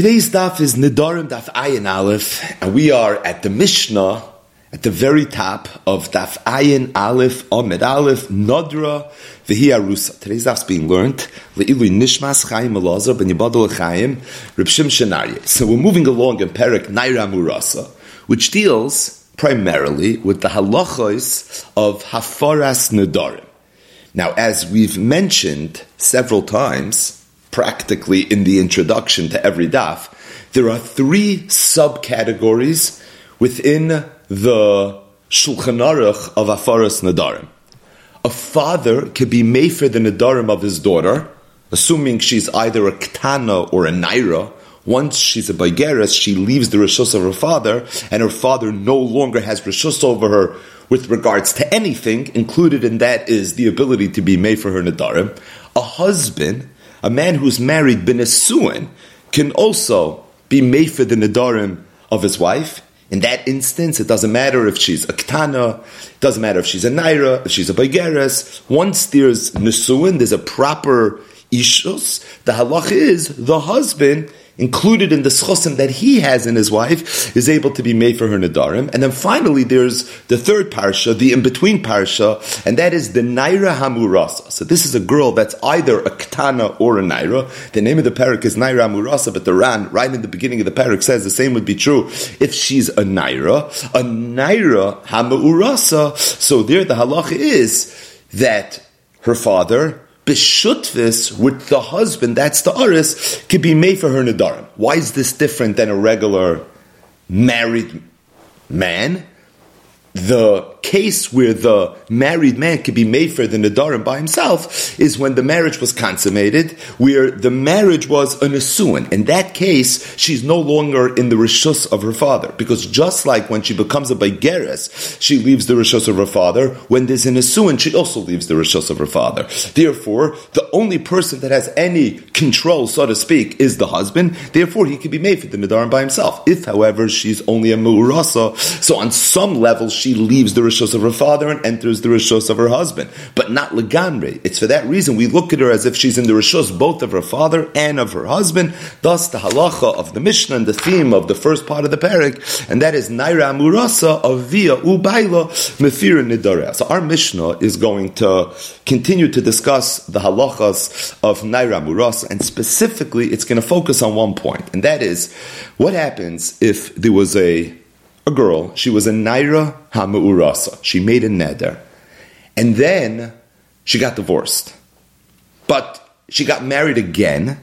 Today's daf is Nidarim Daf Ayin Aleph, and we are at the Mishnah at the very top of Daf Ayin Aleph Amid Aleph Nodra V'hi Arusa. Today's daf is being learned Le'ilu Nishmas Chaim Elazar Ben Yibadol Chaim Reb Shim So we're moving along in Perik Naira Murasa, which deals primarily with the halachos of Hafaras Nidarim. Now, as we've mentioned several times, practically in the introduction to every daf, there are three subcategories within the Shulchan Aruch of Afaras Nadarim. A father could be made for the Nadarim of his daughter, assuming she's either a Ktana or a Naira. Once she's a Baigeres, she leaves the Rishus of her father, and her father no longer has Rishus over her with regards to anything. Included in that is the ability to be made for her Nadarim. A husband a man who's married benesuin can also be made the nadarim of his wife. In that instance, it doesn't matter if she's a ketana, it doesn't matter if she's a naira, if she's a baigeres. Once there's nesuin, there's a proper ishus. The halach is the husband included in the schosim that he has in his wife is able to be made for her nadarim. And then finally, there's the third parsha, the in-between parsha, and that is the Naira Hamurasa. So this is a girl that's either a Ktana or a Naira. The name of the parak is Naira Hamurasa, but the Ran, right in the beginning of the parak, says the same would be true if she's a Naira. A Naira Hamurasa. So there the halacha is that her father b'shutvis with the husband, that's the aris, could be made for her nadarim. Why is this different than a regular married man? The case where the married man could be made for the Nadarim by himself is when the marriage was consummated, where the marriage was an Asuan. In that case, she's no longer in the Rishus of her father. Because just like when she becomes a Baigeres, she leaves the Rishus of her father, when there's an Asuan, she also leaves the Rishus of her father. Therefore, the only person that has any control, so to speak, is the husband. Therefore, he can be made for the Nadarim by himself. If, however, she's only a Mu'urasa, so on some level, she leaves the rishos of her father and enters the rishos of her husband, but not legamre. It's for that reason we look at her as if she's in the rishos both of her father and of her husband. Thus, the halacha of the Mishnah and the theme of the first part of the parak, and that is naira murasa of via ubaila mefira nidarea. So our Mishnah is going to continue to discuss the halachas of naira murasa, and specifically, it's going to focus on one point, and that is what happens if there was a a girl. She was a Naira Hamu'urasa. She made a neder. And then she got divorced. But she got married again.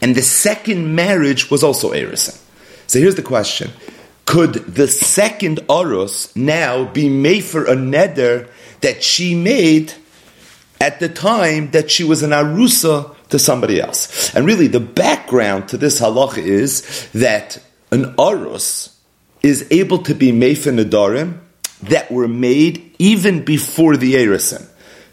And the second marriage was also Erison. So here's the question. Could the second Arus now be made for a neder that she made at the time that she was an Arusa to somebody else? And really, the background to this halacha is that an Arus, is able to be Mefa Nadarim that were made even before the Erisin.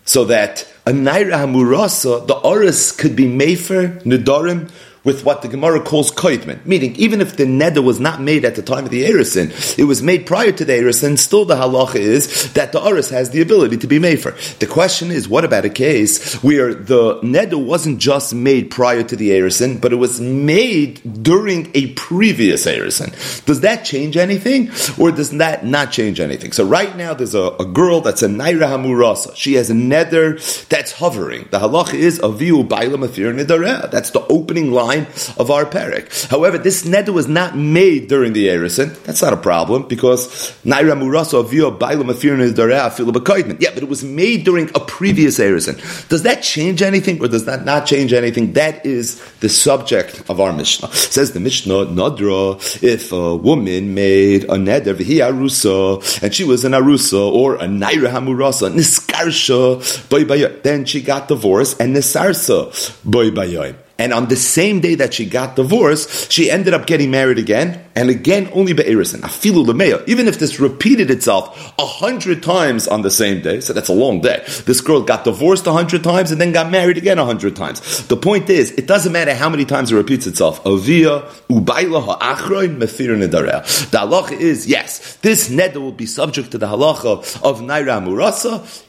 So that a Naira Hamurasa, the Oris could be Mefer Nadarim with what the Gemara calls koidman, meaning even if the neder was not made at the time of the erisin, it was made prior to the erisin. Still, the halacha is that the oris has the ability to be made for. The question is, what about a case where the neder wasn't just made prior to the erisin, but it was made during a previous erisin? Does that change anything, or does that not change anything? So right now, there's a, a girl that's a naira hamurasa. She has a neder that's hovering. The halacha is aviu baila mafir nedereh. That's the opening line line of our parak. However, this neder was not made during the Erison. That's not a problem because Naira Murasa Avio Bailam Yeah, but it was made during a previous Erison. Does that change anything or does that not change anything? That is the subject of our Mishnah. Says the Mishnah, Nadra, if a woman made a neder arusa, and she was an arusa or a naira hamurasa, niskarsha, then she got divorced and nisarsa, boy and on the same day that she got divorced, she ended up getting married again, and again only be'erisin. Afilu lemeya. Even if this repeated itself a hundred times on the same day, so that's a long day. This girl got divorced a hundred times and then got married again a hundred times. The point is, it doesn't matter how many times it repeats itself. Avia ubayla ha'achroin mefir The halacha is yes, this neder will be subject to the halacha of naira murasa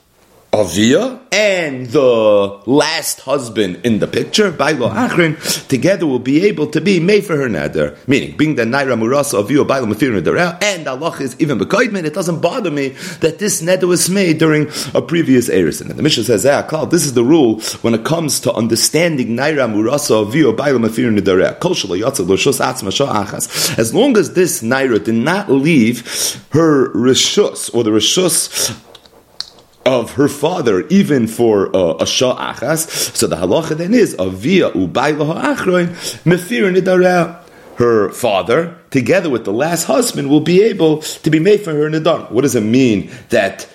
Avia and the last husband in the picture, Bailo Achrin, together will be able to be made for her neder. Meaning, being that Naira Murasa Avia Bailo Mafir Neder, and Allah is even Bekoidman, it doesn't bother me that this neder was made during a previous Erison. And the Mishnah says, eh, Klal, this is the rule when it comes to understanding Naira Murasa Avia Bailo Mafir Neder. As long as this Naira did not leave her Rishus, or the Rishus of her father, even for uh, a shah achas. So the halacha then is avia ubayla ha'achroin mefir nidara. Her father, together with the last husband, will be able to be made for her nidar. What does it mean that?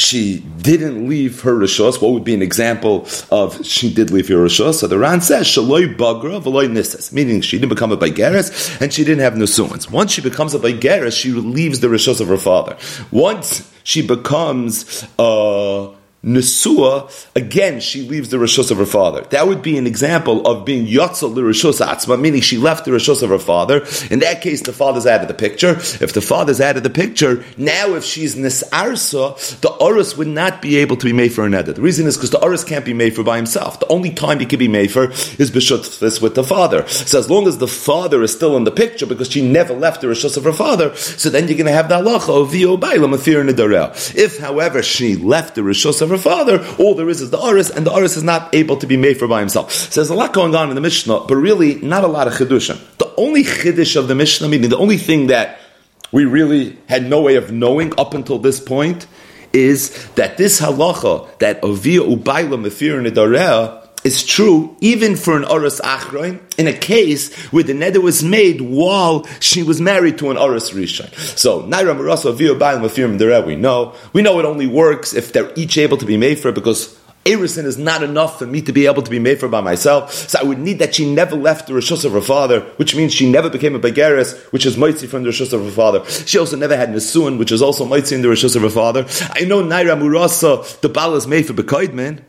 she didn't leave her rishos, what would be an example of she did leave her rishos? So the Ran says, Shaloi bagra v'loi nisas, meaning she didn't become a baigeres and she didn't have nusuans. Once she becomes a baigeres, she leaves the rishos of her father. Once she becomes a Nesua, again, she leaves the Rishus of her father. That would be an example of being Yotzel the Rishus Atzma, meaning she left the Rishus of her father. In that case, the father's out of the picture. If the father's out of the picture, now if she's Nisarsa, the Oris would not be able to be made for an edit. The reason is because the Oris can't be made for by himself. The only time he can be made for is Bishutfis with the father. So as long as the father is still in the picture, because she never left the Rishus of her father, so then you're going to have the halacha of Vio Bailam If, however, she left the Rishus of her father, all there is is the Aris, and the Aris is not able to be made for by himself. So there's a lot going on in the Mishnah, but really not a lot of Chidushim. The only Chiddush of the Mishnah, meaning the only thing that we really had no way of knowing up until this point, is that this halacha, that Avia Ubayla Mefir Nidareah, is true even for an Oros Achroin in a case where the neder was made while she was married to an Oros Rishon. So, Naira Marasa Vio Baal Mafirim Dere, we know. We know it only works if they're each able to be made for because Erison is not enough for me to be able to be made for by myself. So I would need that she never left the Rishus of her father, which means she never became a Begeris, which is Moitzi from the Rishus of her father. She also never had Nesuin, which is also Moitzi in the Rishus of her father. I know Naira Murasa, the Baal is made for Bekoidman.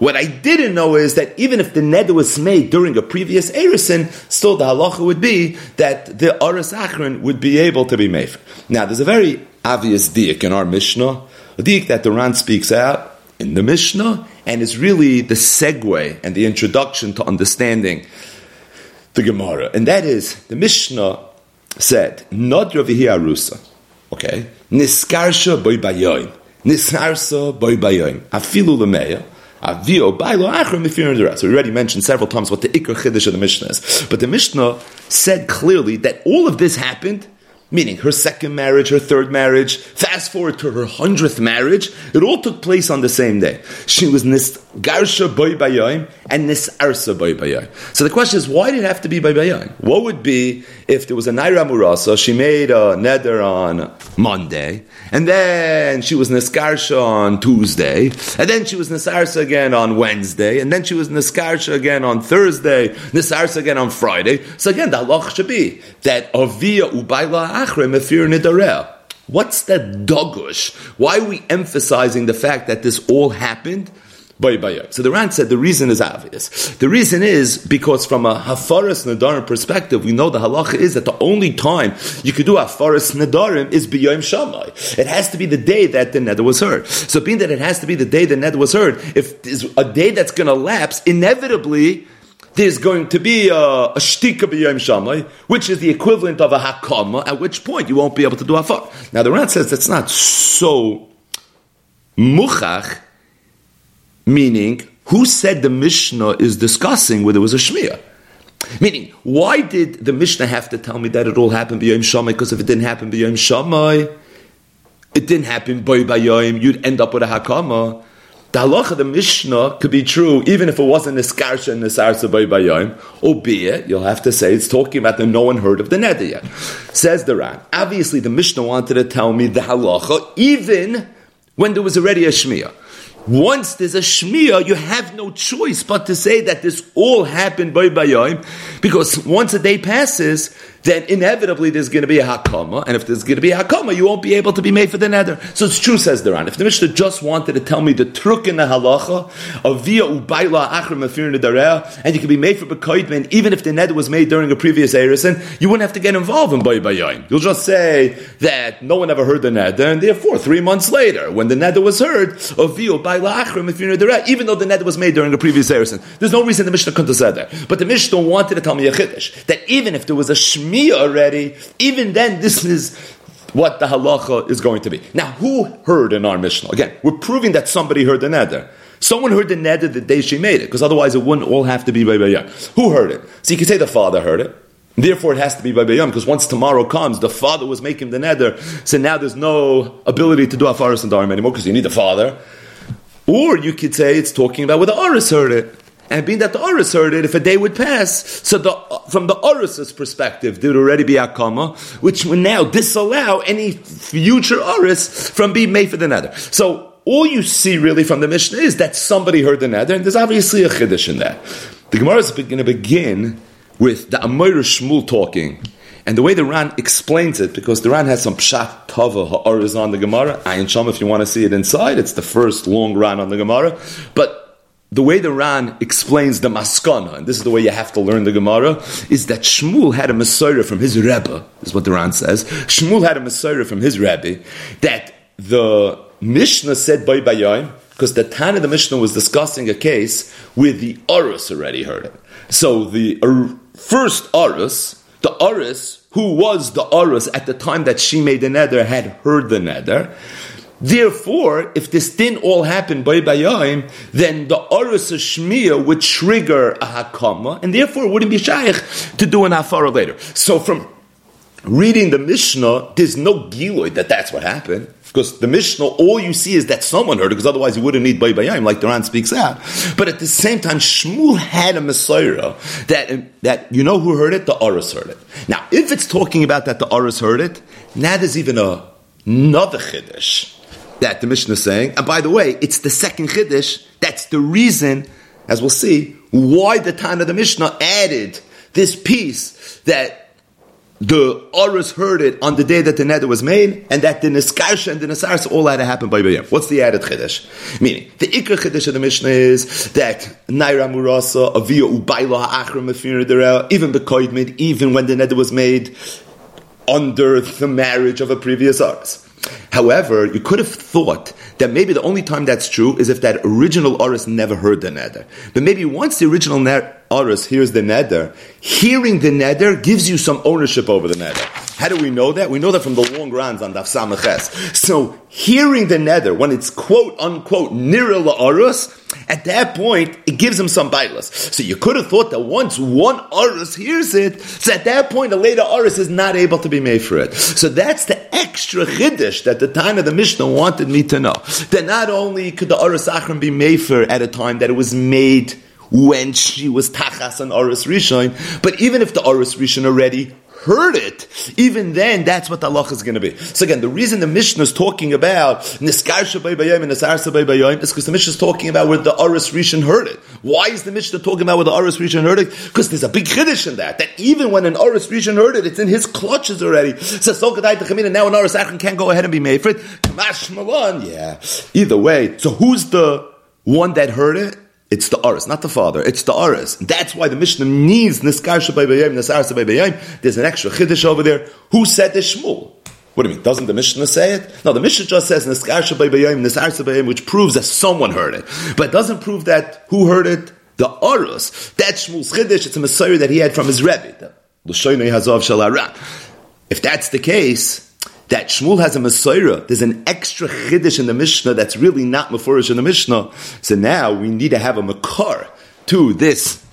What I didn't know is that even if the neder was made during a previous erison, still the halacha would be that the aris achron would be able to be made. Now, there's a very obvious diak in our Mishnah, a diak that the Ran speaks out in the Mishnah, and is really the segue and the introduction to understanding the Gemara, and that is the Mishnah said, "Nodra arusa." Okay, niskarsha boy bayoin, niskarsa boy bayoin, afilu lemeya. Avio bailo achrim mifir So we already mentioned several times what the ikr chiddush of the Mishnah is, but the Mishnah said clearly that all of this happened meaning her second marriage, her third marriage, fast forward to her hundredth marriage, it all took place on the same day. She was nis garsha boy bayayim and nis arsa boy bayayim. So the question is, why did it have to be by bayayim? What would be if there was a naira murasa, she made a neder on Monday, and then she was niskarsha on Tuesday, and then she was nisarsa again on Wednesday, and then she was niskarsha again on Thursday, nisarsa again on Friday. So again, the halach should be that avia ubayla What's that dogush? Why are we emphasizing the fact that this all happened? So the Ran said the reason is obvious. The reason is because from a Hafaras Nadarim perspective, we know the halacha is that the only time you could do Hafaras Nadarim is B'yom Shamai. It has to be the day that the nether was heard. So being that it has to be the day the nether was heard, if there's a day that's going to lapse, inevitably there's going to be a, a shtika b'yom shamay, which is the equivalent of a hakama, at which point you won't be able to do afar. Now the Ran says that's not so muchach, meaning who said the Mishnah is discussing whether it was a shmiyah? Meaning, why did the Mishnah have to tell me that it all happened b'yom shamay? Because if it didn't happen b'yom shamay, it didn't happen by bayayim, you'd end up with a hakama. The halacha, the Mishnah, could be true even if it wasn't Niskarsha and Nisarsa by Bayayim, albeit you'll have to say it's talking about the no one heard of the neder yet. Says the Ran. Obviously, the Mishnah wanted to tell me the halacha even when there was already a Shmiya. Once there's a Shmiya, you have no choice but to say that this all happened by Bayayim, because once a day passes, then inevitably there's going to be a hakama, and if there's going to be a hakama, you won't be able to be made for the nether. So it's true, says the Ran. If the Mishnah just wanted to tell me the truk in the halacha of via ubayla achrim afir and you can be made for bekoidman, even if the nether was made during a previous erison, you wouldn't have to get involved in bay bayoim. You'll just say that no one ever heard the nether, and therefore three months later, when the nether was heard, of via ubayla achrim afir even though the nether was made during a previous erison, there's no reason the Mishnah couldn't have said that. But the Mishnah wanted to tell me a chiddush that even if there was a shmiya already, even then this is what the halacha is going to be. Now, who heard in our Mishnah? Again, we're proving that somebody heard the neder. Someone heard the neder the day she made it, because otherwise it wouldn't all have to be by Bayam. Who heard it? So you can say the father heard it. Therefore, it has to be by Bayam, because once tomorrow comes, the father was making the neder, so now there's no ability to do Afaris and Dharam anymore, because you need the father. Or you could say it's talking about where the Aris heard it. And being that the Oris heard it, if a day would pass, so the, from the Oris's perspective, there would already be Akama, which would now disallow any future Oris from being made for the nether. So all you see really from the Mishnah is that somebody heard the nether, and there's obviously a Chiddush in that. The Gemara is going to begin with the Amir Shmuel talking. And the way the Ran explains it, because the Ran has some pshat tava ha'aris on the Gemara, Ayin Sham, if you want to see it inside, it's the first long Ran on the Gemara. But the way the Ran explains the maskana, and this is the way you have to learn the Gemara, is that Shmuel had a Mesorah from his Rebbe, is what the Ran says. Shmuel had a Mesorah from his Rebbe, that the Mishnah said by Bayayim, because the Tan of the Mishnah was discussing a case where the Arus already heard it. So the first Arus, the Arus, who was the Arus at the time that she made the nether, had heard the nether. Therefore, if this didn't all happen by Bayayim, then the Arus Shmiya would trigger a Hakama, and therefore it wouldn't be Shaykh to do an Hafara later. So from reading the Mishnah, there's no Giloid that that's what happened. Because the Mishnah, all you see is that someone heard it, because otherwise you wouldn't need Bay Bayayim, like Duran speaks out. But at the same time, Shmuel had a Mesorah that, that, you know who heard it? The Aris heard it. Now, if it's talking about that the Aris heard it, now there's even a, another Chiddush that the Mishnah is saying. And by the way, it's the second Chiddush. That's the reason, as we'll see, why the Tana of the Mishnah added this piece that the Oris heard it on the day that the nether was made, and that the Niskarsha and the Nisarsa all had to happen by Bayam. What's the added Chiddush? Meaning, the Ikra Chiddush of the Mishnah is that Naira Murasa, Avia Ubayla Ha'achra Mefir even Bekoidmid, even when the nether was made under the marriage of a previous Oris. However, you could have thought that maybe the only time that's true is if that original Oris never heard the neder. But maybe once the original Oris hears the neder, hearing the neder gives you some ownership over the neder. How do we know that? We know that from the long runs on Daf Samaches. So, hearing the neder, when it's quote unquote nira la'arus, at that point, it gives him some bailas. So you could have thought that once one arus hears it, so at that point, a later arus is not able to be made for it. So that's the extra chiddush that the time of the Mishnah wanted me to know. That not only could the arus achron be made for at a time that it was made when she was tachas on Aris Rishon, but even if the Aris Rishon already heard it, even then, that's what the Allah is going to be. So again, the reason the Mishnah is talking about Niskar Shabbai Bayim and Nisar Shabbai Bayim is because the Mishnah is talking about where the Aris Rishon heard it. Why is the Mishnah talking about where the Aris Rishon heard it? Because there's a big Kiddush in that, that even when an Aris Rishon heard it, it's in his clutches already. So, so could I and now an Aris Achron can't go ahead and be made for it. Yeah. Either way, so who's the one that heard it? It's the Aris, not the father. It's the Aris. That's why the Mishnah needs Niskar Baybayim, Nisar Baybayim. There's an extra Chiddush over there. Who said the Shmuel? What do you mean? Doesn't the Mishnah say it? No, the Mishnah just says Niskar Baybayim, Nisar Baybayim, which proves that someone heard it. But doesn't prove that who heard it? The Aris. That's Shmuel's Chiddush. It's a Mesorah that he had from his Rebbe. If that's the case, that Shmuel has a Mesorah, there's an extra chiddush in the Mishnah that's really not Mefurish in the Mishnah. So now we need to have a Makar to this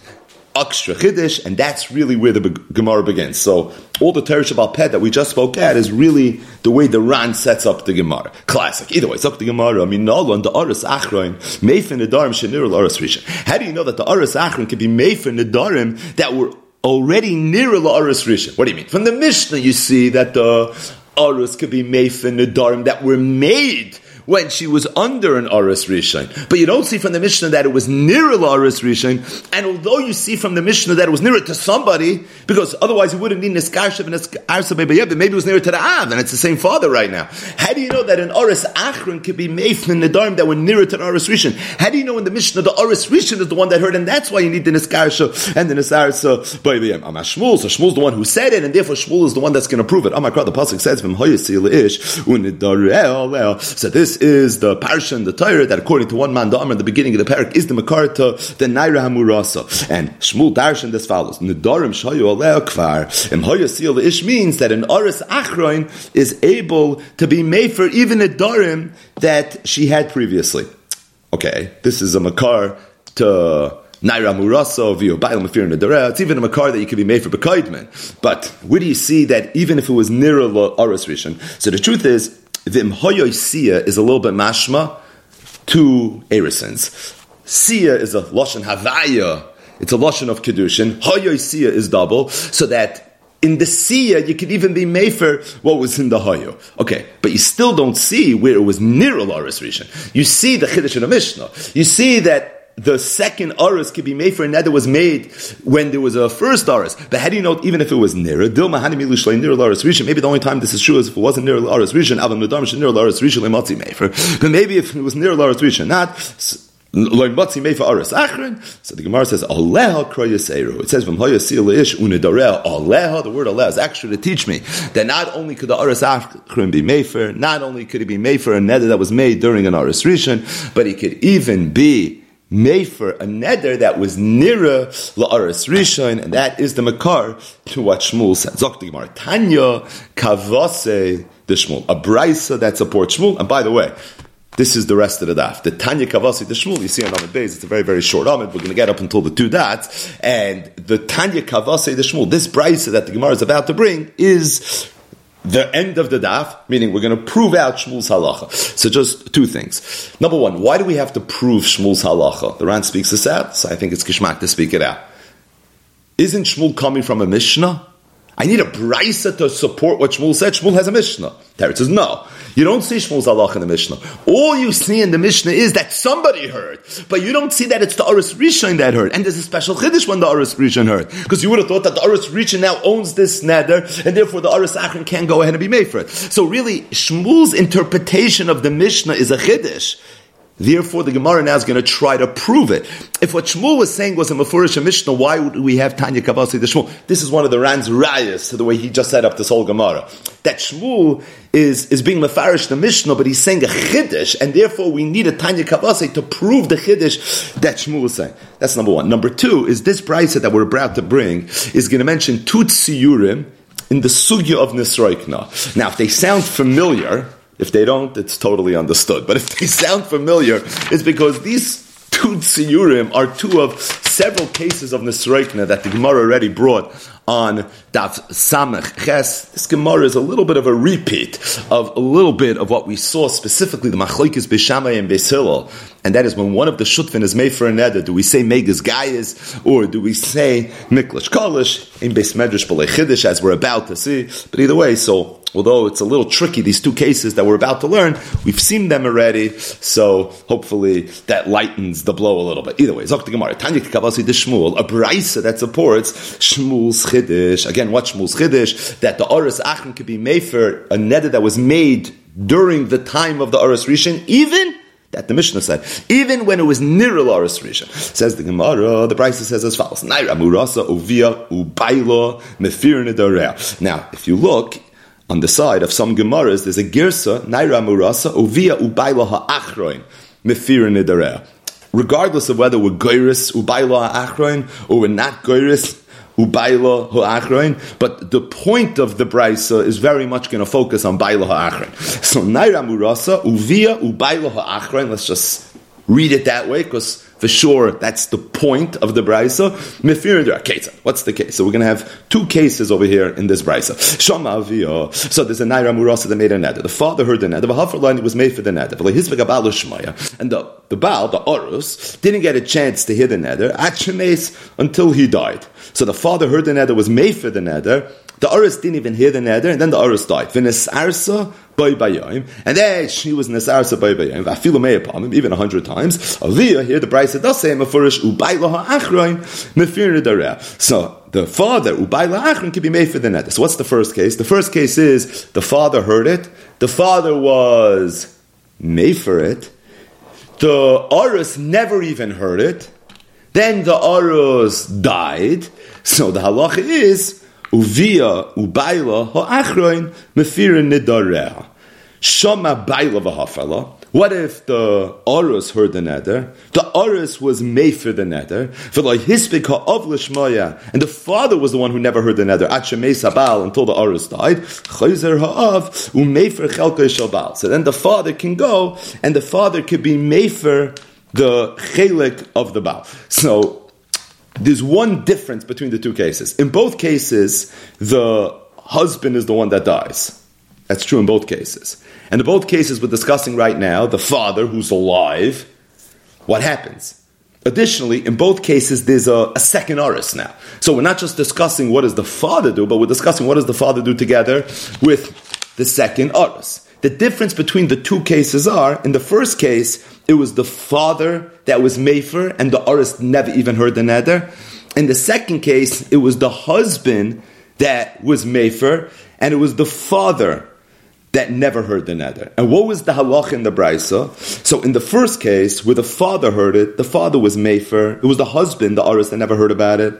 extra chiddush, and that's really where the Gemara begins. So all the Teresh about Pet that we just spoke at is really the way the Ran sets up the Gemara. Classic. Either way, it's up the Gemara. I mean, Nolan, the Aris Achroin, Meifin Nedarim, Shanir Aris Rishon. How do you know that the Aris Achroin could be Meifin Nedarim that were already near Aris Rishon? What do you mean? From the Mishnah, you see that the Arus could be made for Nadarim that were made when she was under an Aris Rishon. But you don't see from the Mishnah that it was near a Aris Rishon, and although you see from the Mishnah that it was nearer to somebody, because otherwise he wouldn't need Niskarshav and Niskarsa but maybe it was nearer to the Av, and it's the same father right now. How do you know that an Aris Achron could be from the Darm that were nearer to an Aris Rishon? How do you know in the Mishnah the Aris Rishon is the one that heard, and that's why you need the Niskarsha and the Niskarsa by the I'm Shmuel, so Shmuel's the one who said it, and therefore Shmuel is the one that's going to prove it. Oh my God, the Pasuk says, dar oh, So this is the parsha the Torah that according to one man, the Amr the beginning of the parak is the Makarta, the Naira Hamurasa. And Shmuel Darshan this follows. Nidarim Shayu Aleo Kvar. Hoya Ish means that an Aris Achroin is able to be made for even a Darim that she had previously. Okay, this is a Makar to Naira Murasa via Bail Mafir Nadara. It's even a makar that you could be made for Bekaidman. But where do you see that even if it was near Aras Rishon? So the truth is, the Imhoyoy Sia is a little bit mashma to Erisons. Sia is a Lashon Havaya. It's a Lashon of Kedushin. Hoyoy Sia is double, so that in the Sia, you could even be Mefer what was in the Hayo. Okay, but you still don't see where it was near a Alaris Rishon. You see the Chiddush in the Mishnah. You see that the second Aris could be made for a net that was made when there was a first Aris. But how do you know even if it was near? Maybe the only time this is true is if it wasn't near Aris Rishon, But maybe if it was near Aris Rishon, not. So the Gemara says, Aleha kroyaseru. It says, from hayasil ish unidarea Aleha. The word Aleha is actually to teach me that not only could the Aris Achron be Mefer, not only could it be Mefer a neder that was made during an Aris Rishon, but it could even be Mefer, a neder that was nearer la'aris rishon, and that is the makar to what Shmuel said. Zok Gemara, Tanya kavase the Shmuel, a brisa that supports Shmuel. And by the way, this is the rest of the daf. The Tanya Kavasi the Shmuel, you see on Ahmed Beis, it's a very, very short Ahmed. We're going to get up until the two dots. And the Tanya Kavasi the Shmuel, this brisa that the Gemara is about to bring, is the end of the daf, meaning we're going to prove out Shmuel's halacha. So just two things. Number one, why do we have to prove Shmuel's halacha? The Ran speaks this out, so I think it's kishmak to speak it out. Isn't Shmuel coming from a Mishnah? I need a brisa to support what Shmuel said. Shmuel has a Mishnah. Teretz says, no. You don't see Shmuel's Allah in the Mishnah. All you see in the Mishnah is that somebody heard, but you don't see that it's the Aris Rishon that heard. And there's a special Chiddush when the Aris Rishon heard. Because you would have thought that the Aris Rishon now owns this nether, and therefore the Aris Achron can't go ahead and be made for it. So really, Shmuel's interpretation of the Mishnah is a Chiddush. Therefore, the Gemara now is going to try to prove it. If what Shmuel was saying was a Mefurish Mishnah, why would we have Tanya Kavasi the Shmuel? This is one of the Ran's rayas to the way he just set up this whole Gemara. That Shmuel is, is being Mefarish the Mishnah, but he's saying a Chiddush, and therefore we need a Tanya Kavasi to prove the Chiddush that Shmuel is saying. That's number one. Number two is this brisa that we're about to bring is going to mention Tutsiyurim in the Sugya of Nisroikna. Now, if they sound familiar, if they don't, it's totally understood. But if they sound familiar, it's because these two tziyurim are two of several cases of Nisreikna that the Gemara already brought on Daf Samech Ches. This Gemara is a little bit of a repeat of a little bit of what we saw specifically the Machlokes Beishamai and Beis Hillel, and that is when one of the Shutvin is made for another. Do we say Megas Gaias or do we say Miklash Kalish in Beis Medrash B'Leichidish as we're about to see? But either way, so although it's a little tricky, these two cases that we're about to learn, we've seen them already, so hopefully that lightens the blow a little bit. Either way, Zok the Gemara, Tanya Kikavasi the Shmuel, a brisa that supports Shmuel's Chiddush. Again, what Shmuel's Chiddush? That the Oris Achim could be made for a neder that was made during the time of the Oris Rishon, even that the Mishnah said, even when it was near Oris Rishon. Says the Gemara, the Brisa says as follows: Naira Murasa Ovia Ubaila Mefir Now, if you look on the side of some Gemaras, there's a girsa, naira murasa, uvia ubayla ha'achroin, mefir nidarea. Regardless of whether we're goiris ubayla ha'achroin, or we're not goiris ubayla ha'achroin, but the point of the brisa is very much going to focus on bayla ha'achroin. So naira murasa, uvia ubayla ha'achroin, let's just read it that way, because for sure, that's the point of the brisa. What's the case? So we're going to have two cases over here in this brisa. So there's a naira murasa that made a neder. The father heard the neder. The hafarline was made for the neder. And the the baal, the orus, didn't get a chance to hear the neder until he died. So the father heard the neder was made for the neder. The Oris didn't even hear the neder, and then the Oris died. V'nesarsa and then she was nesarsa boy bayim. Vafilu meyapamim, even a hundred times. Avia here the Brisa does say mafurish ubayla ha'achroin mefir So the father ubayla achroin can be made for the net. So what's the first case? The first case is the father heard it. The father was made for it. The Arus never even heard it. Then the Arus died. So the halacha is uvia ubayla ha'achroin mefirin nidareha. Shama bayla v'hafala. What if the Orus heard the neder? The Orus was made for the lishmaya, and the father was the one who never heard the. Achemei sabal until the Orus died. So then the father can go, and the father could be mefer the chelik of the bal. So there's one difference between the two cases. In both cases, the husband is the one that dies. That's true in both cases. And in both cases we're discussing right now, the father who's alive, what happens? Additionally, in both cases, there's a, a second oris now. So we're not just discussing what does the father do, but we're discussing what does the father do together with the second oris. The difference between the two cases are, in the first case, it was the father that was Mefer, and the oris never even heard the neder. In the second case, it was the husband that was Mefer, and it was the father that never heard the neder. And what was the halach in the brisa? So in the first case, where the father heard it, the father was mefer. It was the husband, the aris, that never heard about it.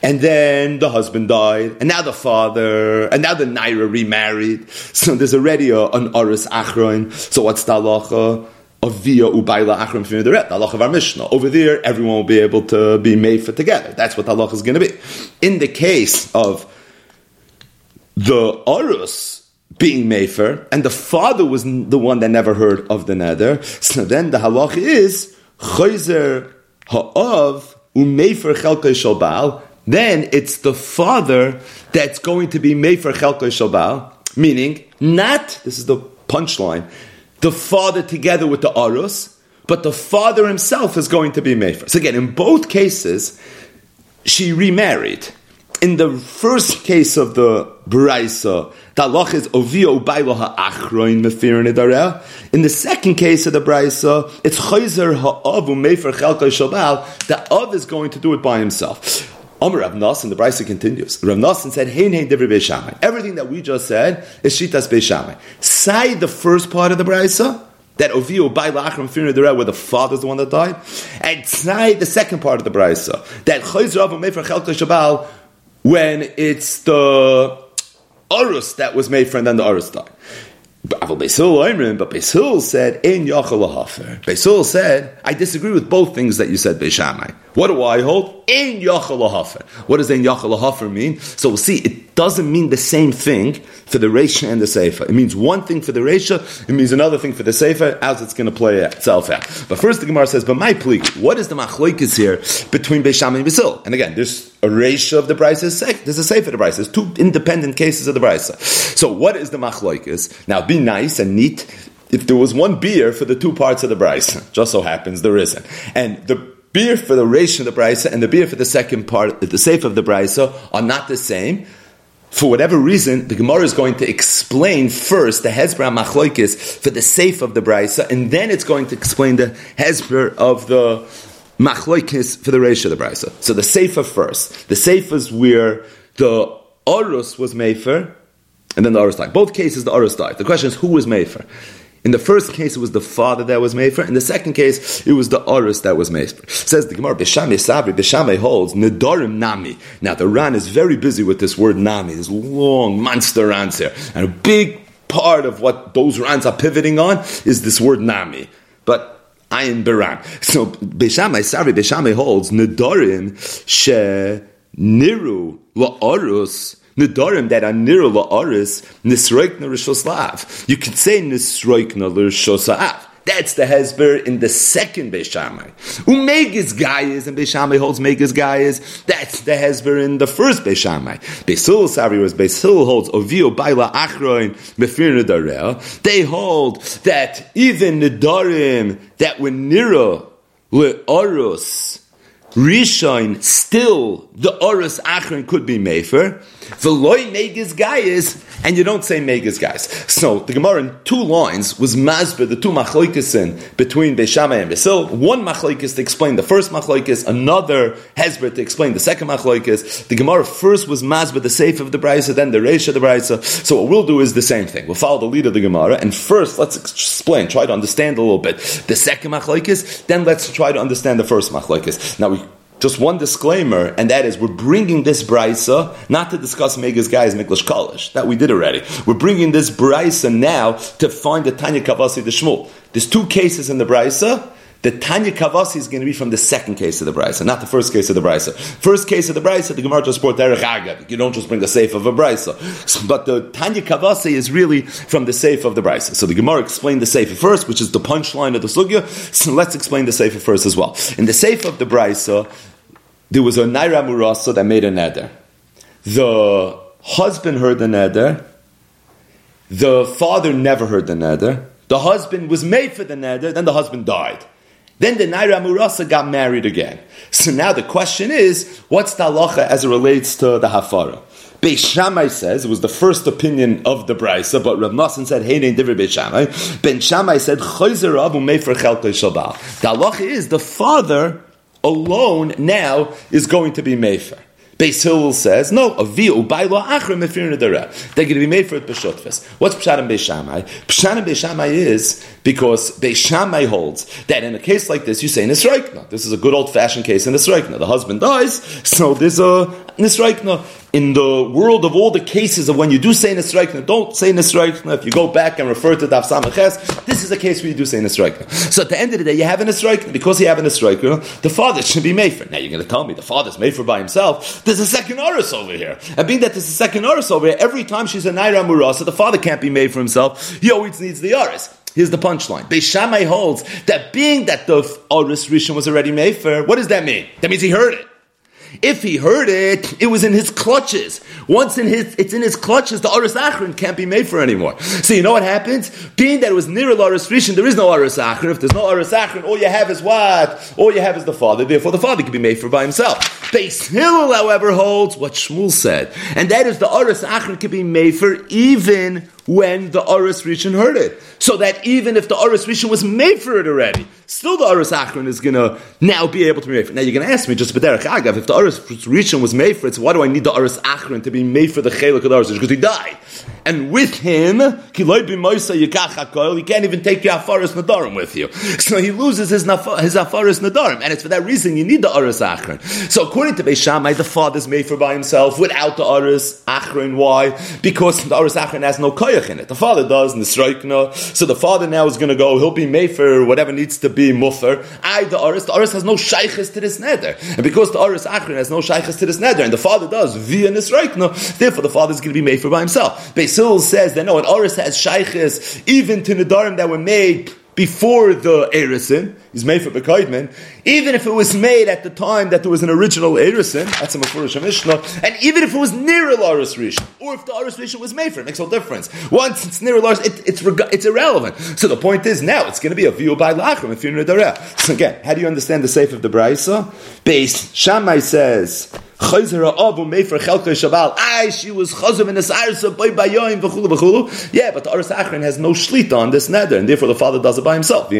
And then the husband died, and now the father, and now the naira remarried. So there's already a, an aris achron. So what's the halacha? Avia ubayla achron the of our Mishnah. Over there, everyone will be able to be made for together. That's what the halacha is going to be. In the case of the arus, being Mefer, and the father was the one that never heard of the nether. So then the halach is Chayzer Ha'av Umefer Chelkei Shalbal. Then it's the father that's going to be Mefer Chelkei Shalbal, meaning not, this is the punchline, the father together with the Arus, but the father himself is going to be Mefer. So again, in both cases, she remarried. In the first case of the Braisa, the is ovio bailoha achroin mefirin idareh. In the second case of the Braisa, it's chayzer ha'avu mefer chelka shabal. The Av is going to do it by himself. Amr Rav Nassan, the Brisa continues. Rav Nassan said, "Hein hein divri beishamai." Everything that we just said is shitas beishamai. Side the first part of the Brisa, that Ovio by Lachram Firna where the father's the one that died, and side the second part of the Brisa, that Chayzer Avu Mefer Chelka Shabal, when it's the Urus that was made for, and then the Urus died. But Beis said, "In Beis said, "I disagree with both things that you said, Beishamai. What do I hold? In What does in mean? So we'll see. It doesn't mean the same thing for the Reisha and the Sefer. It means one thing for the Reisha. It means another thing for the Sefer. As it's going to play itself out. But first, the Gemara says, "But my plea, what is the machlokes here between Beishamai and Beis And again, there's a ratio of the price is There's a sefer of the price. There's two independent cases of the price. So what is the machlokes? Now, be nice and neat. If there was one beer for the two parts of the price, just so happens there isn't, and the beer for the ratio of the price and the beer for the second part, the safe of the price, are not the same. For whatever reason, the Gemara is going to explain first the Hezbollah Machloikis for the safe of the Brisa, and then it's going to explain the Hezbollah of the Machloikis for the ratio of the Brisa. So the Sefer first. The Sefer is where the Orus was Mefer, and then the Orus died. Both cases, the Orus died. The question is, who was Mefer? In the first case, it was the father that was made for. In the second case, it was the Orus that was Mefer. Says the Gemara, Bishame Sabri, Bishame holds, Nedarim Nami. Now, the Ran is very busy with this word Nami, this long monster Rans here. And a big part of what those Rans are pivoting on is this word Nami. But Ayin Baran. So Beishamai, sorry, Beishamai holds Nedarim she niru la'arus Nedarim that are niru la'arus nisroikna rishoslav. You could say nisroikna l'rishosav. That's the Hezber in the second Beishamai. Umegas Gaias, and Beishamai holds Megas Gaias. That's the Hezber in the first Beishamai. Beisil was Beisil holds Ovio Baila Achroin Mefir Nedarel. They hold that even Nedarim that were Nira Le'orus Rishon, still the Orus Achron could be Mefer. Veloy Megas Gaius, and you don't say Megas guys. So the Gemara in two lines was Mazba, the two Machloikesin between Beishamai and Basil. One Machloikis to explain the first Machloikis, another Hezber to explain the second Machloikis. The Gemara first was Mazba, the safe of the Brisa, then the Reish of the Brisa. So what we'll do is the same thing. We'll follow the lead of the Gemara, and first let's explain, try to understand a little bit the second Machloikis, then let's try to understand the first Machloikis. Now we just one disclaimer, and that is we're bringing this brisa not to discuss Megas guys Miklish Kalish. That we did already. We're bringing this brisa now to find the Tanya Kavasi the Shmuel. There's two cases in the brisa. The Tanya Kavasi is going to be from the second case of the Brisa, not the first case of the Brisa. First case of the Brisa, the Gemara just brought Derech Agav. You don't just bring the safe of a Brisa. But the Tanya Kavasi is really from the safe of the Brisa. So the Gemara explained the safe first, which is the punchline of the Sugya. So let's explain the safe first as well. In the safe of the Brisa, there was a Naira Murasa that made a neder. The husband heard the neder. The father never heard the neder. The husband was made for the neder, then the husband died. Then the Naira Murasa got married again. So now the question is, what's the halacha as it relates to the Hafara? Beis Shammai says it was the first opinion of the Brisa, but Rav Nassan said, "Hey, nein, different Beis Shammai." Ben Shammai said, "Chayzer Abu Mefer Chelkei Shabal." The halacha is the father alone now is going to be Mefer. Beis Hillel says, no, a viu bailo achrim mefir They're going to be made for it b'shutfes. What's pshat and beishamai? Pshat and beishamai is because beishamai holds that in a case like this, you say nisraikna. This is a good old fashioned case in nisraikna. The husband dies, so there's a nisraikna in the world of all the cases of when you do say Nisraikna, don't say Nisraikna. If you go back and refer to Daf Samaches, this is a case where you do say Nisraikna. So at the end of the day, you have a Nisraikna. Because you have a Nisraikna, the father should be Mefer. Now you're going to tell me the father's Mefer by himself. There's a second Oris over here. And being that there's a second Oris over here, every time she's a Naira Murasa, the father can't be made for himself. He always needs the Oris. Here's the punchline. Beishamai holds that being that the Oris Rishon was already made for, what does that mean? That means he heard it. If he heard it, it was in his clutches. Once in his, it's in his clutches, the Aris Achron can't be made for anymore. So you know what happens? Being that it was near Aris Rishon, there is no Aris Achron. If there's no Aris Achron, all you have is what? All you have is the father. Therefore, the father can be made for by himself. Beis Hillel, however, holds what Shmuel said, and that is the Aris Achron can be made for even when the Aris Rishon heard it. So that even if the Aris Rishon was made for it already, still the Aris Achron is going to now be able to be made for it. Now you're going to ask me, just B'derech Agav, if the Aris Rishon was made for it, so why do I need the Aris Achron to be made for the Chelik of the Aris Because he died. And with him, you can't even take your Afaris Nadarim with you. So he loses his, his Afaris Nadarim. And it's for that reason you need the Aris Achron. So according to Beis Shammai, the father's made for by himself without the Aris Achron. Why? Because the Aris Achron has no koyach in it. The father does strikna. So the father now is going to go. He'll be made for whatever needs to be muffer. I the aris. The aris has no shaykhs to this nether, and because the aris achron has no shaykhs to this nether, and the father does via nisraikna, therefore the father is going to be made for by himself. Basil says that no, an aris has shaykhs even to nedarim that were made before the Erisin, he's made for Bekoidman, even if it was made at the time that there was an original Erisin, that's a Mefurish Mishnah, and even if it was near a Laris Rishon, or if the Laris Rishon was made for it, makes no difference. Once it's near a Laris, it, it's, it's irrelevant. So the point is now it's going to be a view by Lachrim if you're in a So again, how do you understand the safe of the Braisa? Base, Shammai says, Chayzer Abu Mefer Chelkei Shabbal. Ay, she was Chazim in Bayoim v'chulu v'chulu. Yeah, but the Aris Achron has no shlita on this nether, and therefore the father does it by himself.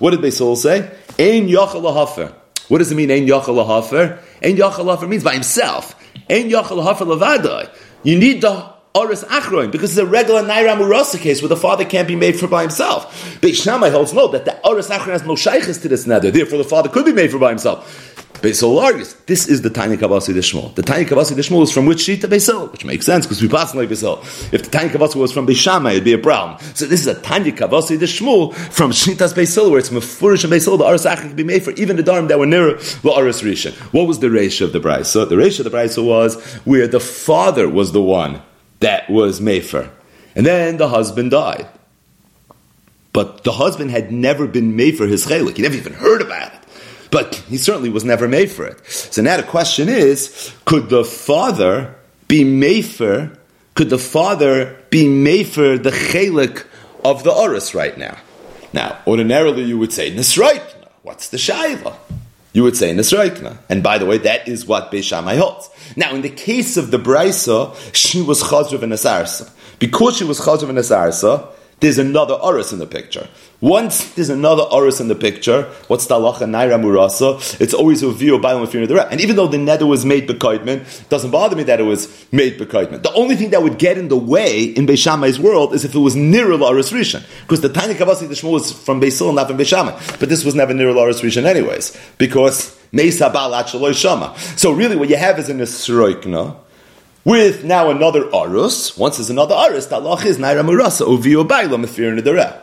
What did they all say? Ein Yachal Hafer. What does it mean? Ein Yachal Hafer. Ein Yachal Hafer means by himself. Ein Yachal Hafer Levadai. You need the Oris Achroin, because it's a regular Naira Murasa case where the father can't be made for by himself. Beit Shammai holds no, that the Oris Achroin has no shaykhs to this nether, therefore the father could be made for by himself. Beisol this is the tiny Kabasi Dishmol. The tiny Kabasi Dishmol is from which to Beisol, which makes sense because we pass like Beisol. If the tiny Kabasi was from Beishama, it'd be a problem. So this is a tiny Kabasi Dishmol from Shitas Beisol, where it's Mefurish and Beisol, the Aras can be made for even the Dharm that were nearer the Aras Rishon. What was the ratio of the Brisa? So the ratio of the Brisa was where the father was the one that was Mefer. And then the husband died. But the husband had never been made for his chelik. He never even heard about it but he certainly was never made for it. So now the question is, could the father be made for, could the father be made for the chelik of the oris right now? Now, ordinarily you would say, Nisraik, what's the shaila? you would say Nisraikna. And by the way, that is what Beishamai holds. Now, in the case of the Brisa, she was Chazrav and Asarsa. Because she was Chazrav and Asarsa, there's another Oris in the picture. Once there's another Oris in the picture, what's the Talacha Naira Murasa? It's always a view of Bailam Afir the And even though the nether was made Bekoidman, it doesn't bother me that it was made Bekoidman. The only thing that would get in the way in Beishamai's world is if it was Nirul Oris Rishon. Because the tiny Kavasi the Shmuel was from Beisil, not from Beishamai. But this was never Nirul Oris Rishon anyways. Because. So really what you have is an Esroikna, with now another arus. Once there's another arus, the Allah is naira murasa uviu baila mefir nedereh.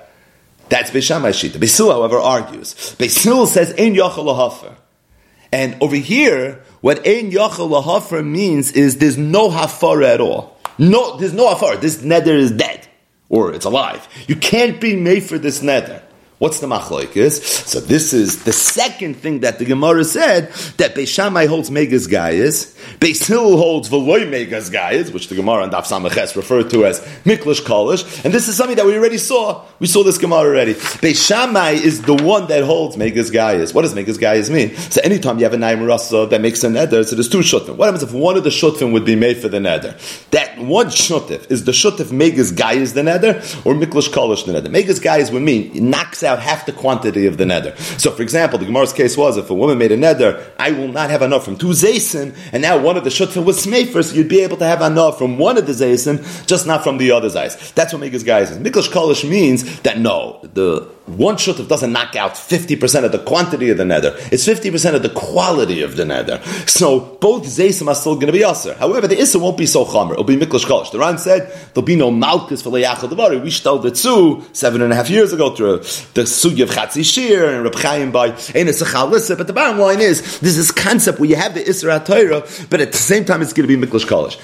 That's Beishamai Shita. Beisil, however, argues. Beisil says ein yachal lahafer. And over here, what ein yachal lahafer means is there's no hafar at all. No, there's no hafar. This nether is dead. Or it's alive. You can't be made for this nether. What's the machlokes? So this is the second thing that the Gemara said that Beis Shammai holds Megas Gaius, Beis holds Veloy Megas Gaius, which the Gemara and Daf Samaches referred to as Miklish Kolish, and this is something that we already saw. We saw this Gemara already. Beis Shammai is the one that holds Megas Gaius. What does Megas Gaius mean? So anytime you have a Naim Rasa that makes a neder, so there's two shutfim. What happens if one of the shutfim would be made for the neder? That one shutif is the shutif Megas Gaius the neder or Miklish Kolish the neder. Megas Gaius would mean knocks out out half the quantity of the neder. So, for example, the Gemara's case was if a woman made a neder, I will not have enough from two zaysin, and now one of the shutfim was smefer, so you'd be able to have enough from one of the zaysin, just not from the other zays. That's what Megas guys is. Miklish Kolish means that no, the one shutuf doesn't knock out 50% of the quantity of the neder. It's 50% of the quality of the neder. So both zaysim are still going to be aser. However, the issa won't be so chamer. It'll be miklish kolish. The Ran said there'll be no malchus for leyachal devari. We shtel the two seven and a half years ago through the sugi of chatzi shir and Reb Chaim by Enes Echalissa. But the bottom line is, this concept where you have the Isra Torah, but at the same time it's going to be miklish kolish.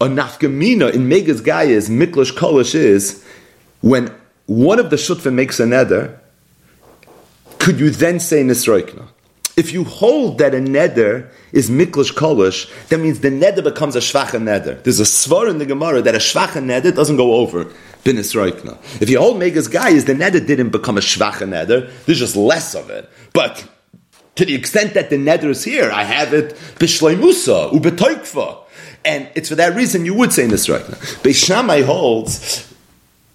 A nafgamina in Megas Gaia's miklish kolish is when one of the shutfim makes a neder, could you then say nisroikna? If you hold that a neder is miklish kolish, that means the neder becomes a shvacha neder. There's a svar in the Gemara that a shvacha neder doesn't go over binisroikna. If you hold megas guy the neder didn't become a shvacha neder, there's just less of it. But to the extent that the neder is here, I have it b'shleimusa ubetoikfa. And it's for that reason you would say nisroikna. Beis Shammai holds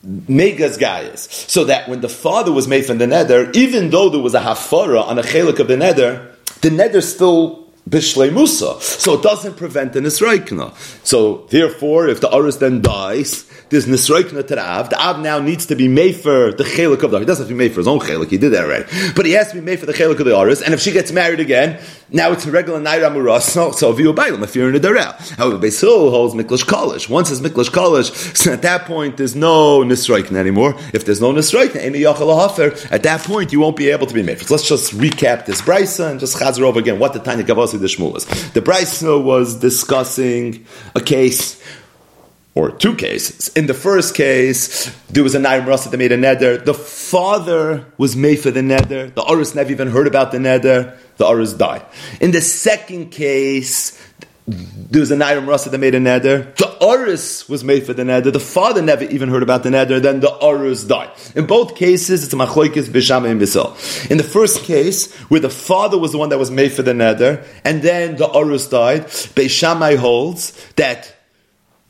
Megas Gaius. So that when the father was made from the neder, even though there was a hafara on a chelik of the neder, the neder still Musa. So it doesn't prevent an Israikna. So therefore, if the Aris then dies, there's Nisroikna to the Av. The Av now needs to be made for the Chelik of the He doesn't have to be made for his own Chelik, he did that already. But he has to be made for the Chelik of the Aris, and if she gets married again, now it's a regular Naira Muras, so, if you're in a Darel. However, Beis Hillel holds Miklish Kolish. Once it's Miklish Kolish, so at that point there's no Nisroikna anymore. If there's no Nisroikna, any Yachal Hafer, at that point you won't be able to be made. Let's just recap this Brisa and just chazer over again what the Tanya Gavasi the Shmuel is. The Brisa was discussing a case or two cases. In the first case, there was a Naim Rasa that made a neder. The father was made for the neder. The Aris never even heard about the neder. The Aris died. In the second case, there was a Naim Rasa that made a neder. The Aris was made for the neder. The father never even heard about the neder. Then the Aris died. In both cases, it's a machloikis b'shama and b'sal. In the first case, where the father was the one that was made for the neder, and then the Aris died, Beis Shammai holds that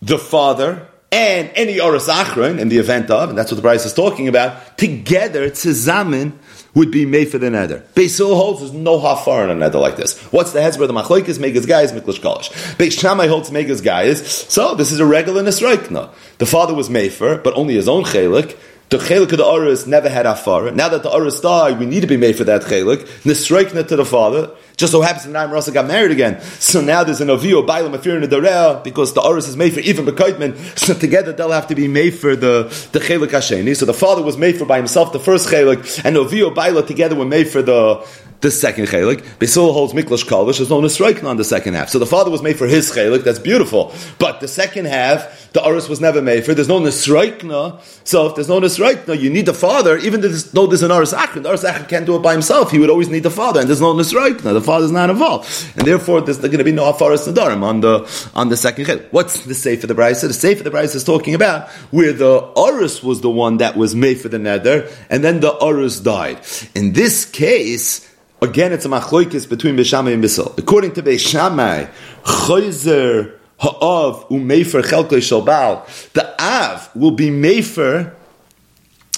the father, and any Oris Achron in the event of, and that's what the Brisa is talking about, together, Tzizamin, would be made for the neder. Beisil holds there's no hafar in a neder like this. What's the where the machlokes make his guys miklish kolish? Beis Shammai holds make his guys. So this is a regular nisraikna. The father was mefer, but only his own chelik. The chelik of the Oris never had afar. Now that the Oris died, we need to be made for that chelik. Nisraikna to the father. Just so happens that Naim Rasa got married again. So now there's an Avio, Bailam, Afir, and the because the Oris is made for even Bekoitman. So together they'll have to be made for the, the Chelik Hasheni. So the father was made for by himself the first Chelik, and Avio, Baila together were made for the, the second chelik. Beis Hillel holds miklash kalish. There's no nisraikna on the second half. So the father was made for his chelik. That's beautiful. But the second half, the aris was never made for. There's no nisraikna. So if there's no nisraikna, you need the father. Even though there's an aris achron, the aris achron can't do it by himself. He would always need the father, and there's no nisraikna. The father's not involved, and therefore there's going to be no afaris nadarim on the on the second chelik. What's the safe for the brisa? The safe for the brisa is talking about where the aris was the one that was made for the neder, and then the aris died. In this case Again, it's a machloikis between Beis Shammai and Beis Hillel. According to Beis Shammai, Chayzer ha'av u'mefer chelkei shalbal. The av will be mefer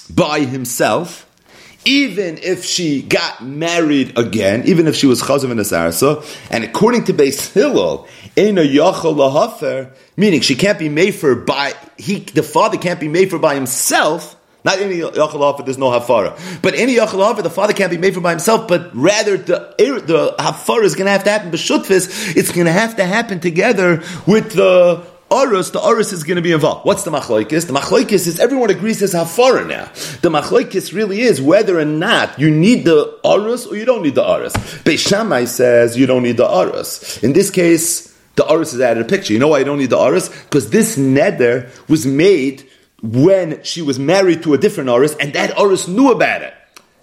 by himself, even if she got married again, even if she was chazav in a sarasa. And according to Beis Hillel, ena yachol lahafer, meaning she can't be mefer by he. The father can't be mefer by himself not any Yachal there's no Hafara. But any Yachal the father can't be made for by himself, but rather the, the Hafara is going to have to happen. B'shutfis, it's going to have to happen together with the Arus, the Arus is going to be involved. What's the Machlaikis? The Machlaikis is everyone agrees there's Hafara now. The Machlaikis really is whether or not you need the Arus or you don't need the Arus. Beis Shammai says you don't need the Arus. In this case, the Arus is added the picture. You know why you don't need the Arus? Because this neder was made when she was married to a different Oris, and that Oris knew about it.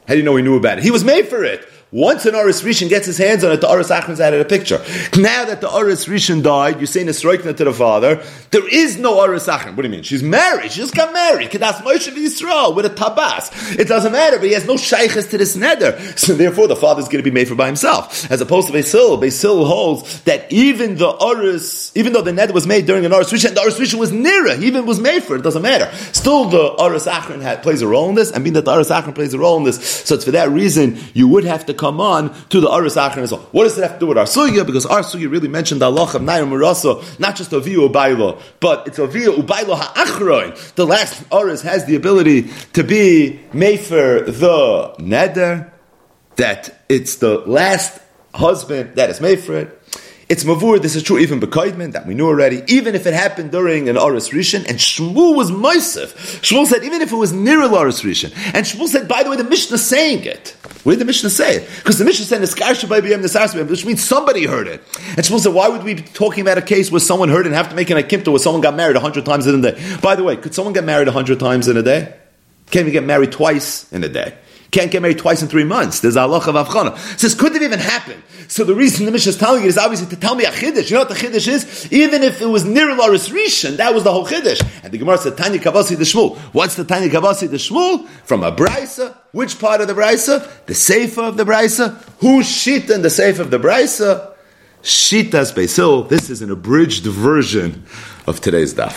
How do you know he knew about it? He was made for it. Once an Oris Rishon gets his hands on it, the Oris Achron's added a picture. Now that the Oris Rishon died, you say Nesroikna to the father, there is no Oris Achron. What do you mean? She's married. She just got married. Kedas Moshe Yisrael with a tabas. It doesn't matter, but he has no shaykhs to this neder. So therefore, the father's going to be made for by himself. As opposed to Beis Hillel. Basil holds that even the Oris, even though the neder was made during an Oris Rishon, the Oris Rishon was nearer. He even was made for it. It doesn't matter. Still, the Oris Achron plays a role in this, and being that the Oris Achron plays a role in this, so it's for that reason you would have to come on to the Aris Achron as well. What does it have to do with our sugya? Because our sugya really mentioned the Allah of Nair Murasa, not just Aviyu Ubaylo, but it's Aviyu Ubaylo Ha'achroin. The last Aris has the ability to be Mefer the Neder, that it's the last husband that is made for it. It's mavur. This is true even bekoidman that we knew already. Even if it happened during an Aris Rishon, and Shmuel was Moisef. Shmuel said even if it was near a Aris Rishon, and Shmuel said, by the way, the Mishnah is saying it. Where did the Mishnah say it? Because the Mishnah said Niskarsha by BM Nisasbim, which means somebody heard it. And Shmuel said, why would we be talking about a case where someone heard it and have to make an akimta where someone got married a hundred times in a day? By the way, could someone get married a hundred times in a day? Can we get married twice in a day? Can't get married twice in three months. There's Allah of Avchana. Says, could it even happen? So the reason the Mishnah is telling you is obviously to tell me a chiddush. You know what the chiddush is? Even if it was near Laris Rishon, that was the whole chiddush. And the Gemara said, Tanya Kavasi the Shmuel. What's the Tanya Kavasi the Shmuel? From a brisa. Which part of the brisa? The Sefer of the brisa. Who's shita in the Sefer of the brisa? Shitas Beis Hillel. This is an abridged version of today's daf.